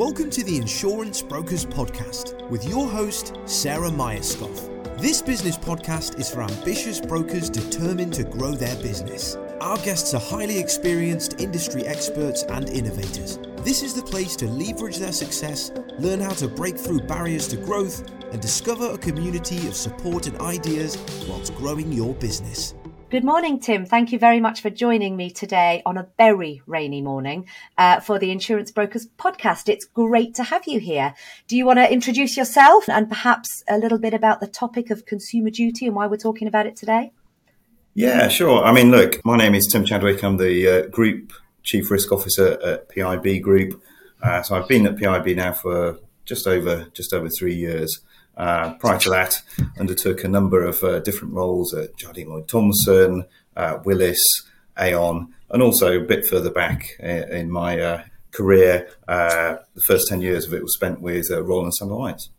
Welcome to the Insurance Brokers Podcast with your host, Sarah Myerscough. This business podcast is for ambitious brokers determined to grow their business. Our guests are highly experienced industry experts and innovators. This is the place to leverage their success, learn how to break through barriers to growth, and discover a community of support and ideas whilst growing your business. Good morning, Tim. Thank you very much for joining me today on a very rainy morning uh, for the Insurance Brokers podcast. It's great to have you here. Do you want to introduce yourself and perhaps a little bit about the topic of consumer duty and why we're talking about it today? Yeah, sure. I mean, look, my name is Tim Chadwick. I'm the uh, Group Chief Risk Officer at PIB Group. Uh, so I've been at PIB now for just over just over three years. Uh, prior to that, undertook a number of uh, different roles at Jardine Lloyd Thompson, uh, Willis, Aon, and also a bit further back in my uh, career, uh, the first 10 years of it was spent with uh, Royal and Sun Alliance.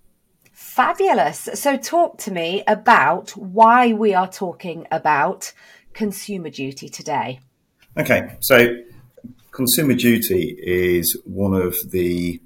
Fabulous. So, talk to me about why we are talking about consumer duty today. Okay, so consumer duty is one of the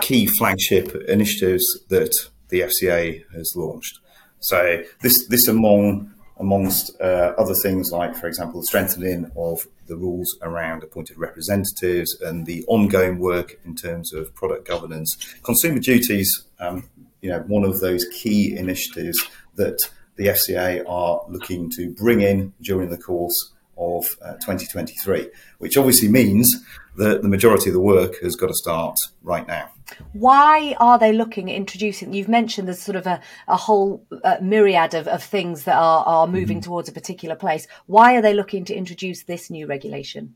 key flagship initiatives that the FCA has launched. So this this among amongst uh, other things like, for example, the strengthening of the rules around appointed representatives and the ongoing work in terms of product governance. Consumer duties, um, you know, one of those key initiatives that the FCA are looking to bring in during the course of uh, 2023, which obviously means that the majority of the work has got to start right now. Why are they looking at introducing? You've mentioned there's sort of a, a whole uh, myriad of, of things that are, are moving mm-hmm. towards a particular place. Why are they looking to introduce this new regulation?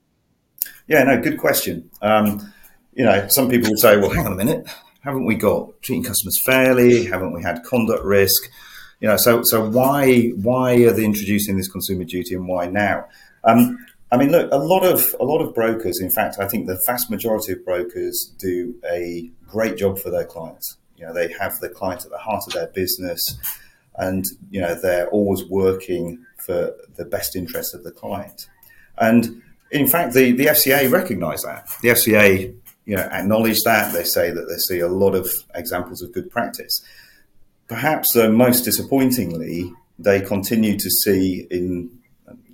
Yeah, no, good question. Um, you know, some people will say, well, hang on a minute, haven't we got treating customers fairly? Haven't we had conduct risk? You know, so so why why are they introducing this consumer duty and why now? Um, I mean, look, a lot of a lot of brokers. In fact, I think the vast majority of brokers do a great job for their clients. You know, they have the client at the heart of their business, and you know they're always working for the best interest of the client. And in fact, the the FCA recognise that. The FCA, you know, acknowledge that. They say that they see a lot of examples of good practice. Perhaps uh, most disappointingly, they continue to see in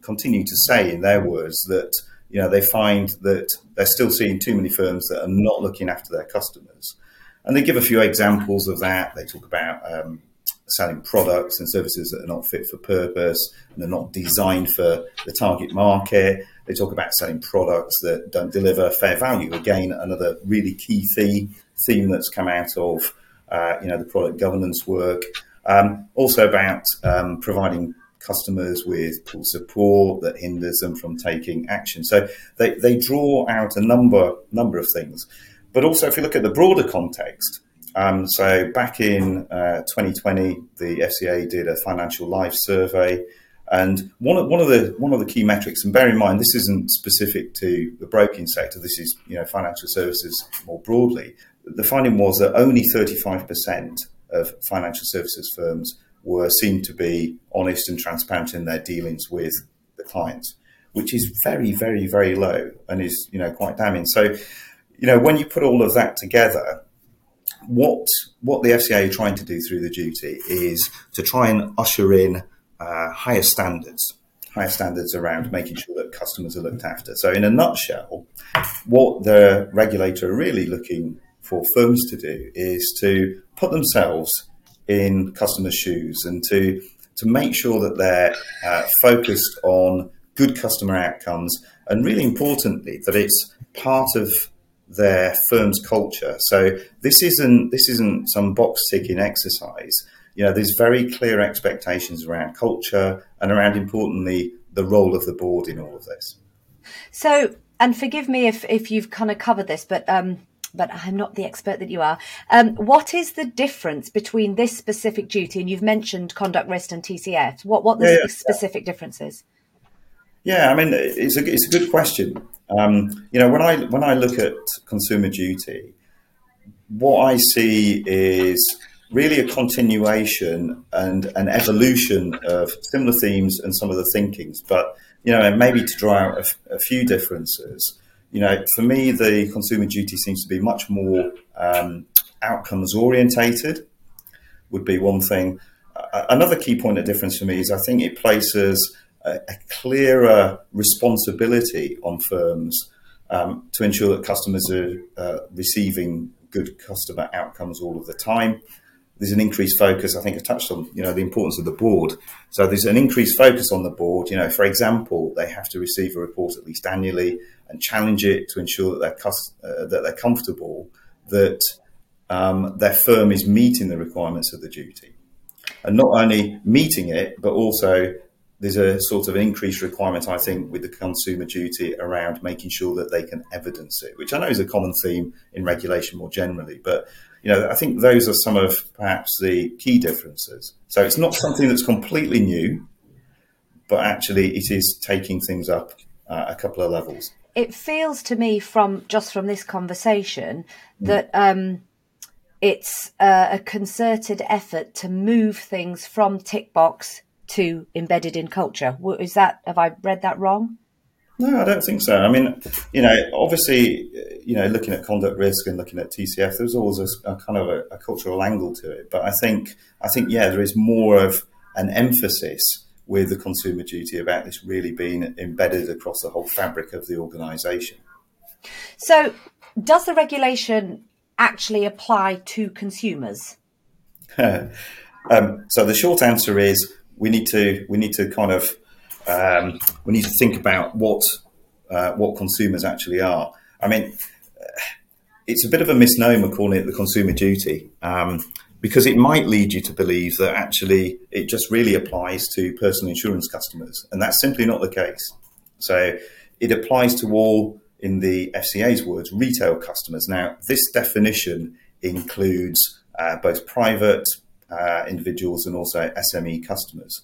continue to say in their words that you know they find that they're still seeing too many firms that are not looking after their customers, and they give a few examples of that. They talk about um, selling products and services that are not fit for purpose and they're not designed for the target market. They talk about selling products that don't deliver fair value. Again, another really key theme theme that's come out of uh, you know the product governance work. Um, also about um, providing customers with poor support that hinders them from taking action. So they, they draw out a number number of things. But also, if you look at the broader context, um, so back in uh, 2020, the FCA did a financial life survey, and one of, one of the one of the key metrics, and bear in mind this isn't specific to the broking sector. This is you know financial services more broadly. The finding was that only 35% of financial services firms were seen to be honest and transparent in their dealings with the clients, which is very, very, very low and is you know quite damning. So, you know, when you put all of that together, what what the FCA are trying to do through the duty is to try and usher in uh, higher standards, higher standards around making sure that customers are looked after. So, in a nutshell, what the regulator are really looking for firms to do is to put themselves in customers' shoes and to to make sure that they're uh, focused on good customer outcomes and really importantly that it's part of their firm's culture. So this isn't this isn't some box ticking exercise. You know, there's very clear expectations around culture and around importantly the role of the board in all of this. So, and forgive me if if you've kind of covered this, but um, but I'm not the expert that you are. Um, what is the difference between this specific duty and you've mentioned conduct risk and TCF? What what the yeah, yeah, specific yeah. differences? Yeah, I mean it's a it's a good question. Um, you know, when I when I look at consumer duty, what I see is really a continuation and an evolution of similar themes and some of the thinkings, but you know, maybe to draw out a, a few differences you know, for me, the consumer duty seems to be much more um, outcomes orientated. Would be one thing. Uh, another key point of difference for me is I think it places a, a clearer responsibility on firms um, to ensure that customers are uh, receiving good customer outcomes all of the time. There's an increased focus. I think I touched on, you know, the importance of the board. So there's an increased focus on the board. You know, for example, they have to receive a report at least annually and challenge it to ensure that they're uh, that they're comfortable that um, their firm is meeting the requirements of the duty, and not only meeting it, but also there's a sort of increased requirement, I think, with the consumer duty around making sure that they can evidence it, which I know is a common theme in regulation more generally. But you know, I think those are some of perhaps the key differences. So it's not something that's completely new, but actually it is taking things up uh, a couple of levels. It feels to me from just from this conversation that um, it's uh, a concerted effort to move things from tick box to embedded in culture. Is that have I read that wrong? No, I don't think so. I mean, you know, obviously, you know, looking at conduct risk and looking at TCF, there's always a, a kind of a, a, cultural angle to it. But I think, I think, yeah, there is more of an emphasis with the consumer duty about this really being embedded across the whole fabric of the organisation. So, does the regulation actually apply to consumers? um, so the short answer is we need to we need to kind of um, we need to think about what uh, what consumers actually are. I mean, it's a bit of a misnomer calling it the consumer duty um, because it might lead you to believe that actually it just really applies to personal insurance customers, and that's simply not the case. So it applies to all, in the FCA's words, retail customers. Now, this definition includes uh, both private uh, individuals and also SME customers.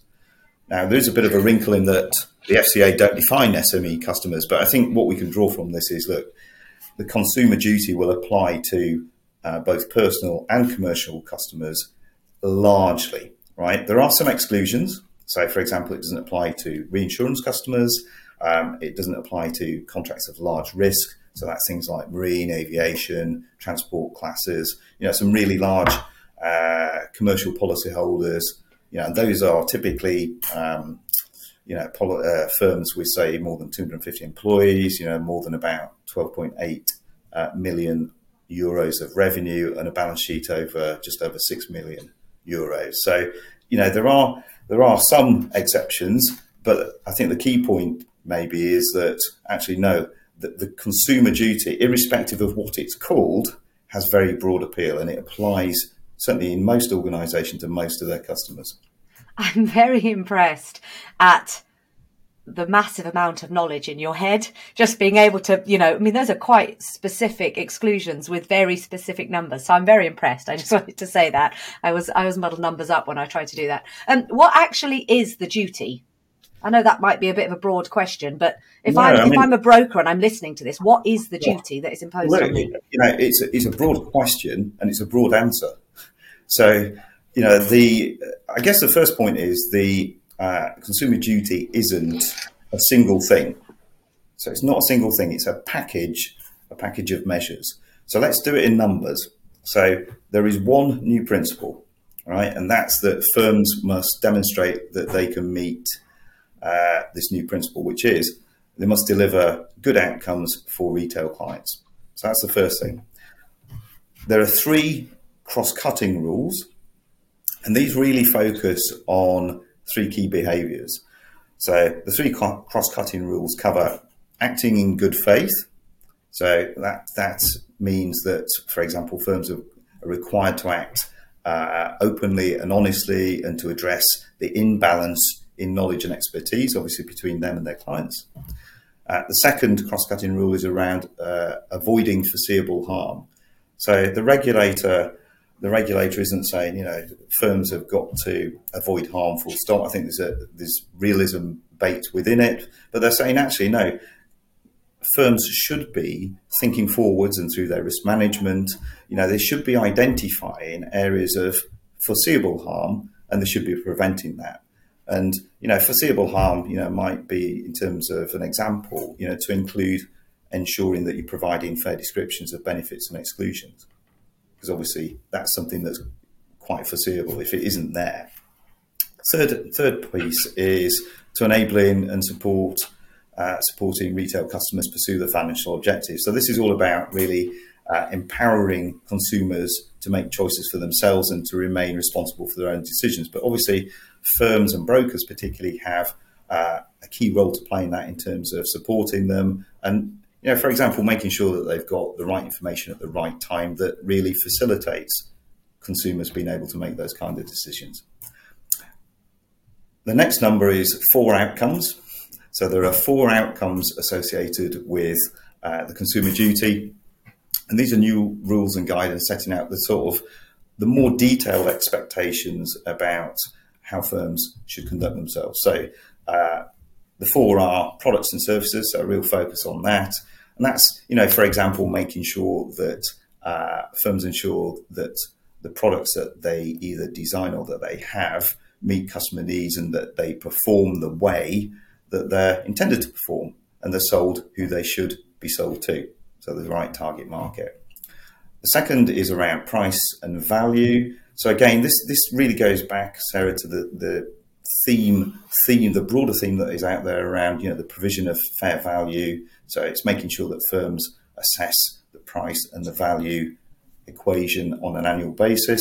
Now, there's a bit of a wrinkle in that the FCA don't define SME customers, but I think what we can draw from this is look, the consumer duty will apply to uh, both personal and commercial customers largely, right? There are some exclusions. So, for example, it doesn't apply to reinsurance customers, um, it doesn't apply to contracts of large risk. So, that's things like marine, aviation, transport classes, you know, some really large uh, commercial policyholders. You know, those are typically um, you know poli- uh, firms with say more than 250 employees. You know, more than about 12.8 uh, million euros of revenue and a balance sheet over just over six million euros. So you know there are there are some exceptions, but I think the key point maybe is that actually no, that the consumer duty, irrespective of what it's called, has very broad appeal and it applies certainly in most organisations and most of their customers. I'm very impressed at the massive amount of knowledge in your head. Just being able to you know i mean those are quite specific exclusions with very specific numbers. So i'm very impressed. I just wanted to say that. I was i was muddled numbers up when i tried to do that. And um, what actually is the duty? I know that might be a bit of a broad question but if no, i'm I mean, if i'm a broker and i'm listening to this what is the duty that is imposed on me? you know it's a, it's a broad question and it's a broad answer so, you know, the I guess the first point is the uh, consumer duty isn't a single thing. So it's not a single thing; it's a package, a package of measures. So let's do it in numbers. So there is one new principle, right, and that's that firms must demonstrate that they can meet uh, this new principle, which is they must deliver good outcomes for retail clients. So that's the first thing. There are three cross-cutting rules, and these really focus on three key behaviours. So the three cross-cutting rules cover acting in good faith. So that that means that, for example, firms are, required to act uh, openly and honestly, and to address the imbalance in knowledge and expertise, obviously between them and their clients. Uh, the second cross-cutting rule is around uh, avoiding foreseeable harm. So the regulator the regulator isn't saying, you know, firms have got to avoid harmful stock. I think there's a there's realism baked within it, but they're saying actually no, firms should be thinking forwards and through their risk management. You know, they should be identifying areas of foreseeable harm, and they should be preventing that. And you know, foreseeable harm, you know, might be in terms of an example, you know, to include ensuring that you're providing fair descriptions of benefits and exclusions. Because obviously that's something that's quite foreseeable if it isn't there. Third, third piece is to enabling and support uh, supporting retail customers pursue their financial objectives. So this is all about really uh, empowering consumers to make choices for themselves and to remain responsible for their own decisions. But obviously, firms and brokers particularly have uh, a key role to play in that in terms of supporting them and you know, for example, making sure that they've got the right information at the right time that really facilitates consumers being able to make those kind of decisions. The next number is four outcomes. So there are four outcomes associated with uh, the consumer duty, and these are new rules and guidance setting out the sort of the more detailed expectations about how firms should conduct themselves. So uh, the four are products and services, so a real focus on that. And that's, you know, for example, making sure that uh, firms ensure that the products that they either design or that they have meet customer needs and that they perform the way that they're intended to perform and they're sold who they should be sold to. So the right target market. The second is around price and value. So again, this this really goes back, Sarah, to the, the theme theme, the broader theme that is out there around you know the provision of fair value. So it's making sure that firms assess the price and the value equation on an annual basis.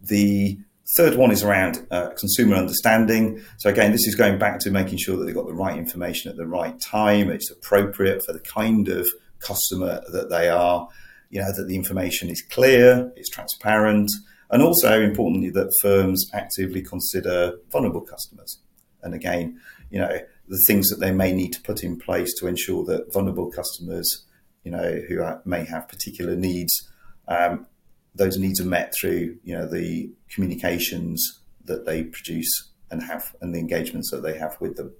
The third one is around uh, consumer understanding. So again, this is going back to making sure that they've got the right information at the right time. It's appropriate for the kind of customer that they are. You know that the information is clear, it's transparent, and also importantly that firms actively consider vulnerable customers. And again, you know the things that they may need to put in place to ensure that vulnerable customers, you know, who are, may have particular needs, um, those needs are met through you know the communications that they produce and have and the engagements that they have with them.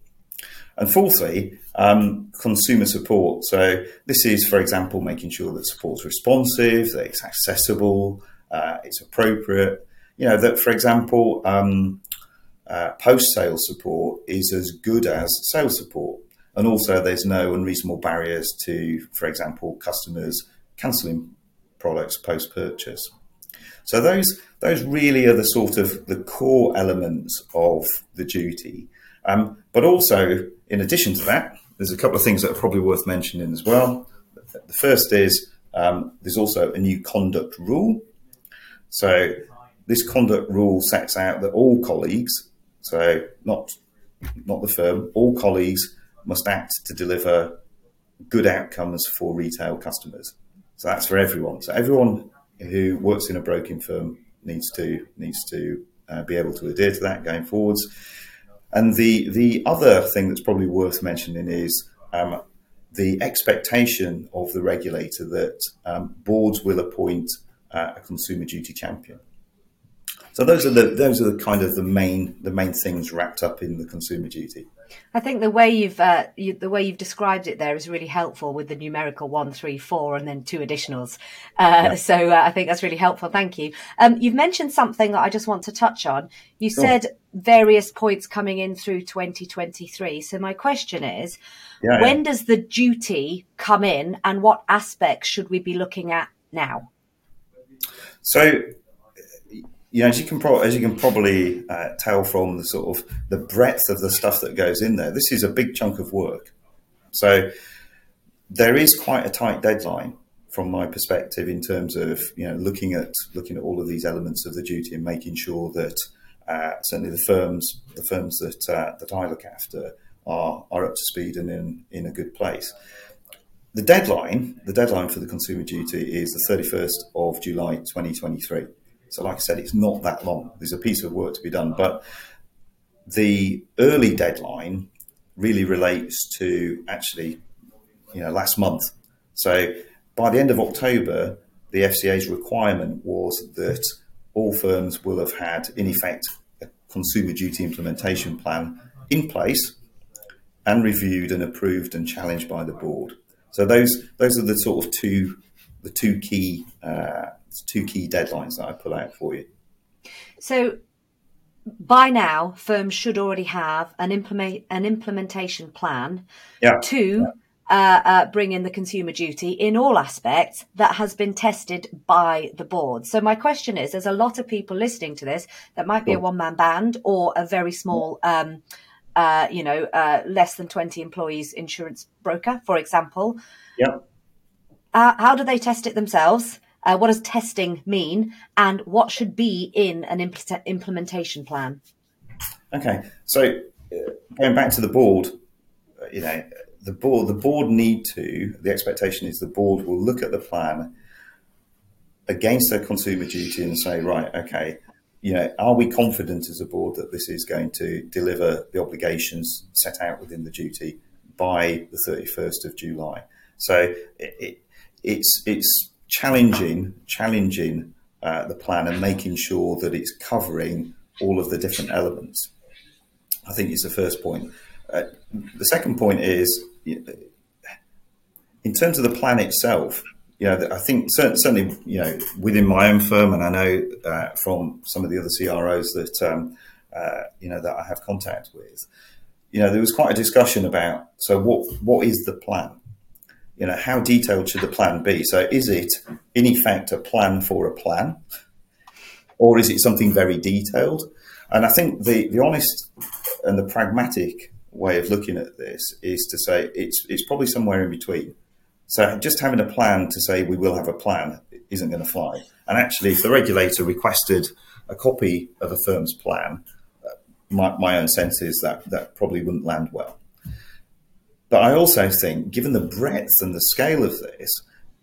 And fourthly, um, consumer support. So this is, for example, making sure that support's responsive, that it's accessible, uh, it's appropriate. You know that, for example, um, uh, post-sale support is as good as sales support, and also there's no unreasonable barriers to, for example, customers cancelling products post-purchase. So those those really are the sort of the core elements of the duty. Um, but also, in addition to that, there's a couple of things that are probably worth mentioning as well. The first is um, there's also a new conduct rule. So this conduct rule sets out that all colleagues, so not not the firm, all colleagues must act to deliver good outcomes for retail customers. So that's for everyone. So everyone who works in a broking firm needs to needs to uh, be able to adhere to that going forwards. And the the other thing that's probably worth mentioning is um, the expectation of the regulator that um, boards will appoint uh, a consumer duty champion. So those are the those are the kind of the main the main things wrapped up in the consumer duty. I think the way you've uh, you, the way you've described it there is really helpful with the numerical one, three, four, and then two additionals. Uh, yeah. So uh, I think that's really helpful. Thank you. Um, you've mentioned something that I just want to touch on. You sure. said various points coming in through 2023. So my question is, yeah, when yeah. does the duty come in, and what aspects should we be looking at now? So you know, as you can pro- as you can probably uh, tell from the sort of the breadth of the stuff that goes in there, this is a big chunk of work. So there is quite a tight deadline from my perspective in terms of you know looking at looking at all of these elements of the duty and making sure that uh, certainly the firms the firms that uh, that I look after are are up to speed and in in a good place. The deadline the deadline for the consumer duty is the thirty first of July, twenty twenty three. So, like I said, it's not that long. There's a piece of work to be done, but the early deadline really relates to actually, you know, last month. So, by the end of October, the FCA's requirement was that all firms will have had, in effect, a consumer duty implementation plan in place and reviewed and approved and challenged by the board. So those those are the sort of two the two key uh, two key deadlines that I pull out for you. So by now, firms should already have an implement an implementation plan yeah. to yeah. uh, uh, bring in the consumer duty in all aspects that has been tested by the board. So my question is, there's a lot of people listening to this that might be a one man band or a very small, um, uh, you know, uh, less than 20 employees insurance broker, for example. Yeah. Uh, how do they test it themselves? Uh, what does testing mean? And what should be in an impl- implementation plan? Okay. So going back to the board, you know, the board the board need to the expectation is the board will look at the plan against their consumer duty and say right okay you know are we confident as a board that this is going to deliver the obligations set out within the duty by the 31st of July? So it, it, it's it's challenging challenging uh, the plan and making sure that it's covering all of the different elements. I think is the first point. Uh, the second point is, in terms of the plan itself, know, I think certainly, you know, within my own firm, and I know uh, from some of the other CROs that, um, uh, you know, that I have contact with, you know, there was quite a discussion about, so what, what is the plan? You know, how detailed should the plan be? So is it, in effect, a plan for a plan? Or is it something very detailed? And I think the, the honest and the pragmatic way of looking at this is to say it's it's probably somewhere in between. So just having a plan to say we will have a plan isn't going to fly. And actually, if the regulator requested a copy of a firm's plan, uh, my, my own sense is that that probably wouldn't land well. But I also think, given the breadth and the scale of this,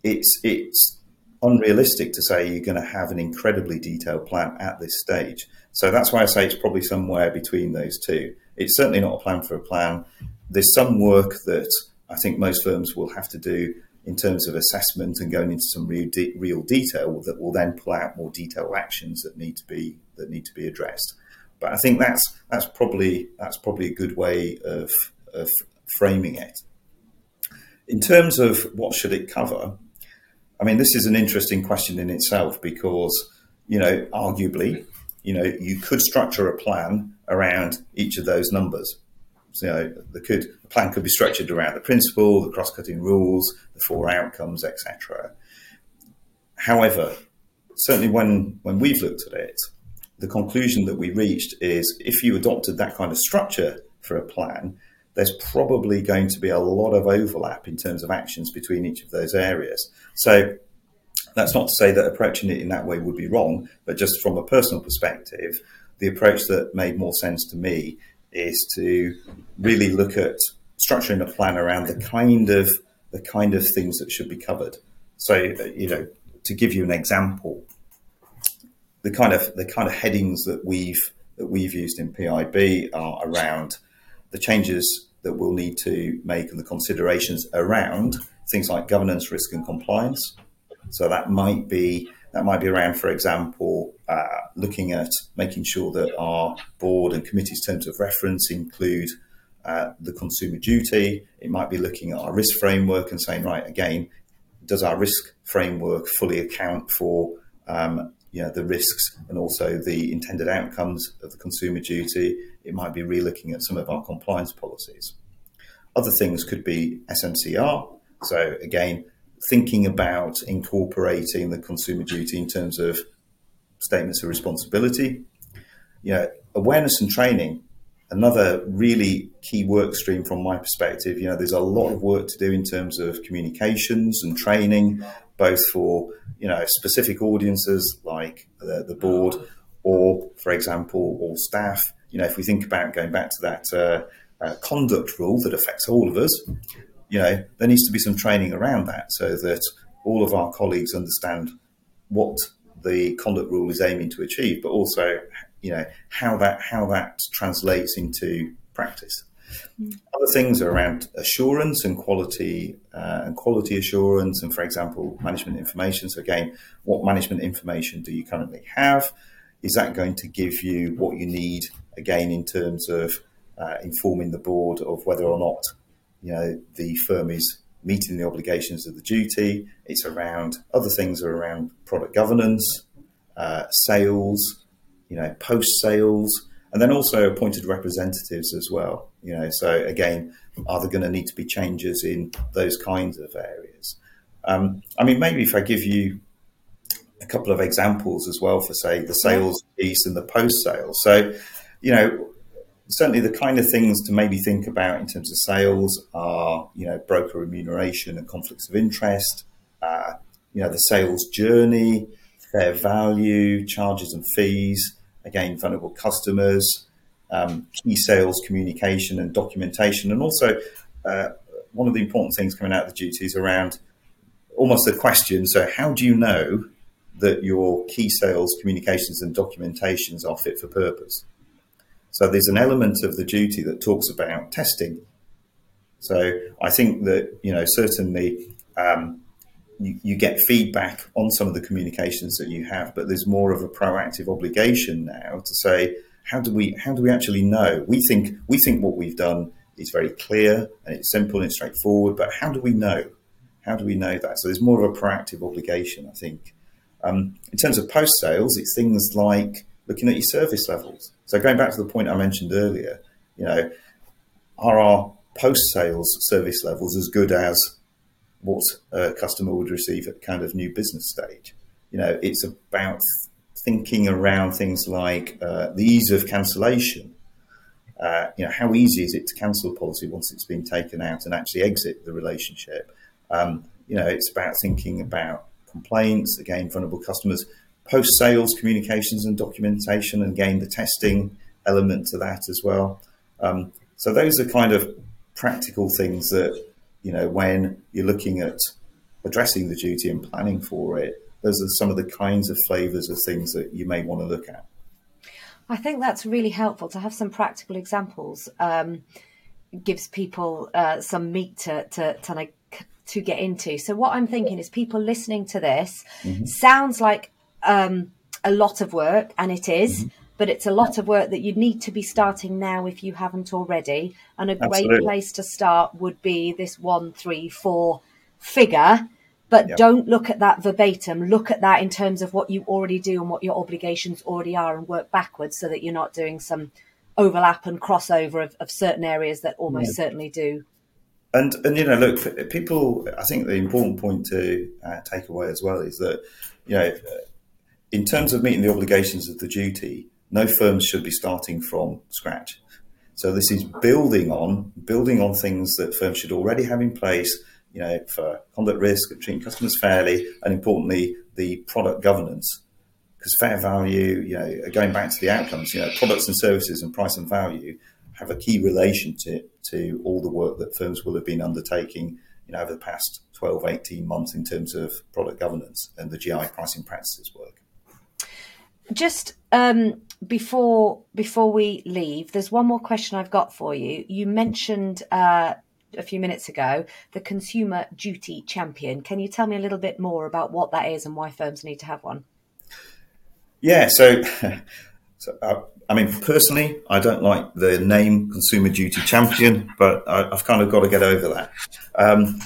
it's it's unrealistic to say you're going to have an incredibly detailed plan at this stage. So that's why I say it's probably somewhere between those two. It's certainly not a plan for a plan. There's some work that I think most firms will have to do in terms of assessment and going into some real, de- real detail that will then pull out more detailed actions that need to be that need to be addressed. But I think that's that's probably that's probably a good way of, of framing it. In terms of what should it cover, I mean, this is an interesting question in itself because you know, arguably, you know, you could structure a plan around each of those numbers. So the could the plan could be structured around the principle, the cross-cutting rules, the four outcomes, etc. However, certainly when when we've looked at it, the conclusion that we reached is if you adopted that kind of structure for a plan, there's probably going to be a lot of overlap in terms of actions between each of those areas. So that's not to say that approaching it in that way would be wrong, but just from a personal perspective, the approach that made more sense to me is to really look at structuring a plan around the kind of the kind of things that should be covered. So, you know, to give you an example, the kind of the kind of headings that we've that we've used in PIB are around the changes that we'll need to make and the considerations around things like governance, risk, and compliance. So that might be that might be around, for example, uh, looking at making sure that our board and committee's terms of reference include uh, the consumer duty. It might be looking at our risk framework and saying, right, again, does our risk framework fully account for um, you know, the risks and also the intended outcomes of the consumer duty? It might be relooking at some of our compliance policies. Other things could be SMCR. So again, thinking about incorporating the consumer duty in terms of statements of responsibility. You know, awareness and training, another really key work stream from my perspective. You know, there's a lot of work to do in terms of communications and training, both for, you know, specific audiences like the, the board or, for example, all staff. You know, if we think about going back to that uh, uh, conduct rule that affects all of us, you know, there needs to be some training around that so that all of our colleagues understand what the conduct rule is aiming to achieve, but also, you know, how that how that translates into practice. Mm. Other things are around assurance and quality uh, and quality assurance, and for example, management information. So again, what management information do you currently have? Is that going to give you what you need again in terms of uh, informing the board of whether or not you know, the firm is meeting the obligations of the duty. It's around other things are around product governance, uh, sales, you know, post sales, and then also appointed representatives as well. You know, so again, are there going to need to be changes in those kinds of areas? Um, I mean, maybe if I give you a couple of examples as well for, say, the sales piece and the post sales. So, you know, certainly the kind of things to maybe think about in terms of sales are, you know, broker remuneration and conflicts of interest, uh, you know, the sales journey, fair value, charges and fees, again, vulnerable customers, um, key sales communication and documentation, and also uh, one of the important things coming out of the duties around almost the question so, how do you know that your key sales communications and documentations are fit for purpose? So, there's an element of the duty that talks about testing. So, I think that, you know, certainly. Um, you, you, get feedback on some of the communications that you have, but there's more of a proactive obligation now to say, how do we how do we actually know? We think we think what we've done is very clear and it's simple and straightforward, but how do we know? How do we know that? So there's more of a proactive obligation, I think. Um, in terms of post sales, it's things like looking at your service levels. So going back to the point I mentioned earlier, you know, are our post sales service levels as good as what a customer would receive at kind of new business stage? You know, it's about thinking around things like uh, the ease of cancellation. Uh, you know, how easy is it to cancel a policy once it's been taken out and actually exit the relationship? Um, you know, it's about thinking about complaints, again, vulnerable customers, post sales communications and documentation, and again, the testing element to that as well. Um, so, those are kind of practical things that, you know, when you're looking at addressing the duty and planning for it, those are some of the kinds of flavors of things that you may want to look at. I think that's really helpful to have some practical examples. Um, gives people uh, some meat to to to, like, to get into. So what I'm thinking is, people listening to this mm-hmm. sounds like um, a lot of work, and it is, mm-hmm. But it's a lot of work that you need to be starting now if you haven't already. And a Absolutely. great place to start would be this one, three, four figure but yep. don't look at that verbatim. Look at that in terms of what you already do and what your obligations already are and work backwards so that you're not doing some overlap and crossover of, of certain areas that almost certainly do. And, and, you know, look, people, I think the important point to uh, take away as well is that, you know, in terms of meeting the obligations of the duty, no firms should be starting from scratch. So this is building on, building on things that firms should already have in place you know, for conduct risk and treating customers fairly, and importantly, the product governance. Because fair value, you know, going back to the outcomes, you know, products and services and price and value have a key relationship to all the work that firms will have been undertaking, you know, over the past 12, 18 months in terms of product governance and the GI pricing practices work. Just um, before before we leave, there's one more question I've got for you. You mentioned uh, a few minutes ago, the Consumer Duty Champion. Can you tell me a little bit more about what that is and why firms need to have one? Yeah, so, so uh, I mean, personally, I don't like the name Consumer Duty Champion, but I, have kind of got to get over that. Um,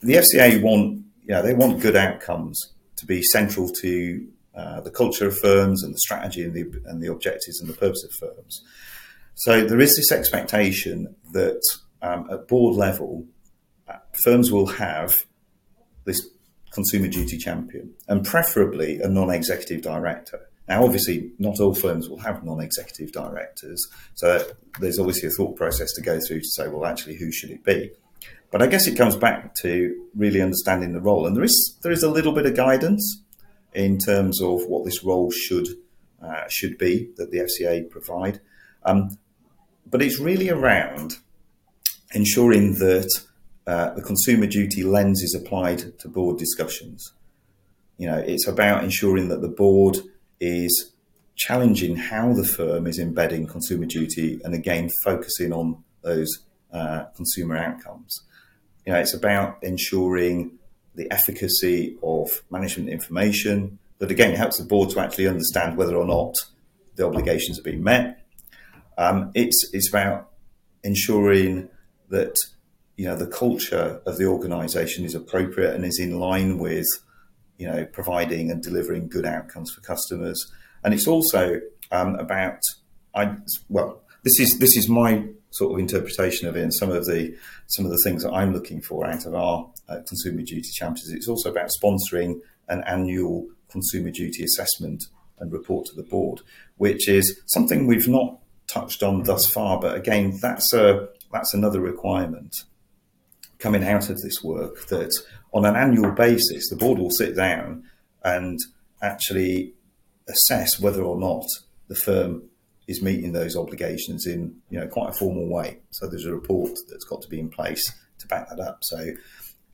the FCA want, you know, they want good outcomes to be central to uh, the culture of firms and the strategy and the, and the objectives and the purpose of firms. So there is this expectation that um, at board level, uh, firms will have this consumer duty champion and preferably a non executive director. Now, obviously, not all firms will have non executive directors. So there's obviously a thought process to go through to say, well, actually, who should it be? But I guess it comes back to really understanding the role. And there is, there is a little bit of guidance in terms of what this role should, uh, should be that the FCA provide. Um, but it's really around ensuring that uh, the consumer duty lens is applied to board discussions. You know, it's about ensuring that the board is challenging how the firm is embedding consumer duty and again focusing on those uh, consumer outcomes. You know, it's about ensuring the efficacy of management information that again helps the board to actually understand whether or not the obligations are being met. Um, it's it's about ensuring that you know the culture of the organisation is appropriate and is in line with you know providing and delivering good outcomes for customers. And it's also um, about I well this is this is my sort of interpretation of it and some of the some of the things that I'm looking for out of our uh, consumer duty champions. It's also about sponsoring an annual consumer duty assessment and report to the board, which is something we've not touched on thus far. But again, that's a that's another requirement coming out of this work that on an annual basis the board will sit down and actually assess whether or not the firm is meeting those obligations in you know quite a formal way. So there's a report that's got to be in place to back that up. So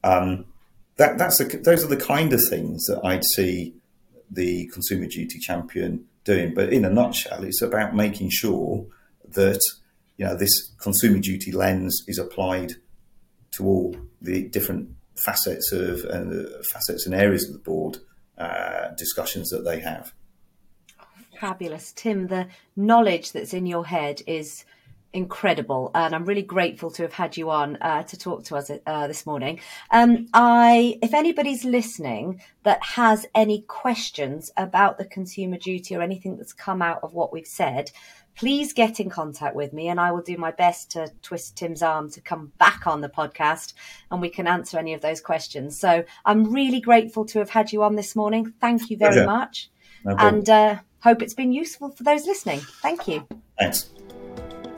um, that that's those are the kind of things that I'd see the consumer duty champion doing. But in a nutshell, it's about making sure that you know this consumer duty lens is applied to all the different facets of and uh, facets and areas of the board uh, discussions that they have. Fabulous, Tim. The knowledge that's in your head is incredible, and I'm really grateful to have had you on uh, to talk to us uh, this morning. Um, I, if anybody's listening that has any questions about the consumer duty or anything that's come out of what we've said, please get in contact with me, and I will do my best to twist Tim's arm to come back on the podcast, and we can answer any of those questions. So I'm really grateful to have had you on this morning. Thank you very much, no and uh, hope it's been useful for those listening. Thank you. Thanks.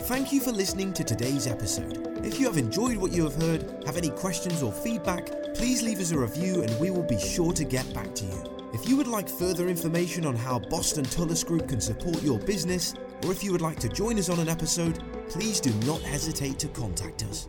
Thank you for listening to today's episode. If you have enjoyed what you have heard, have any questions or feedback, please leave us a review and we will be sure to get back to you. If you would like further information on how Boston Tullis Group can support your business, or if you would like to join us on an episode, please do not hesitate to contact us.